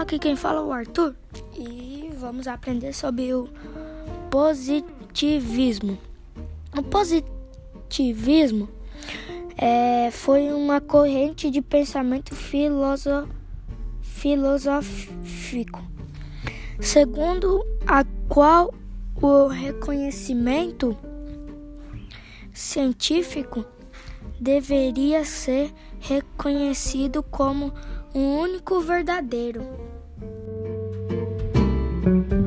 aqui quem fala é o Arthur e vamos aprender sobre o positivismo. O positivismo é, foi uma corrente de pensamento filoso, filosófico, segundo a qual o reconhecimento científico deveria ser reconhecido como o único verdadeiro. thank you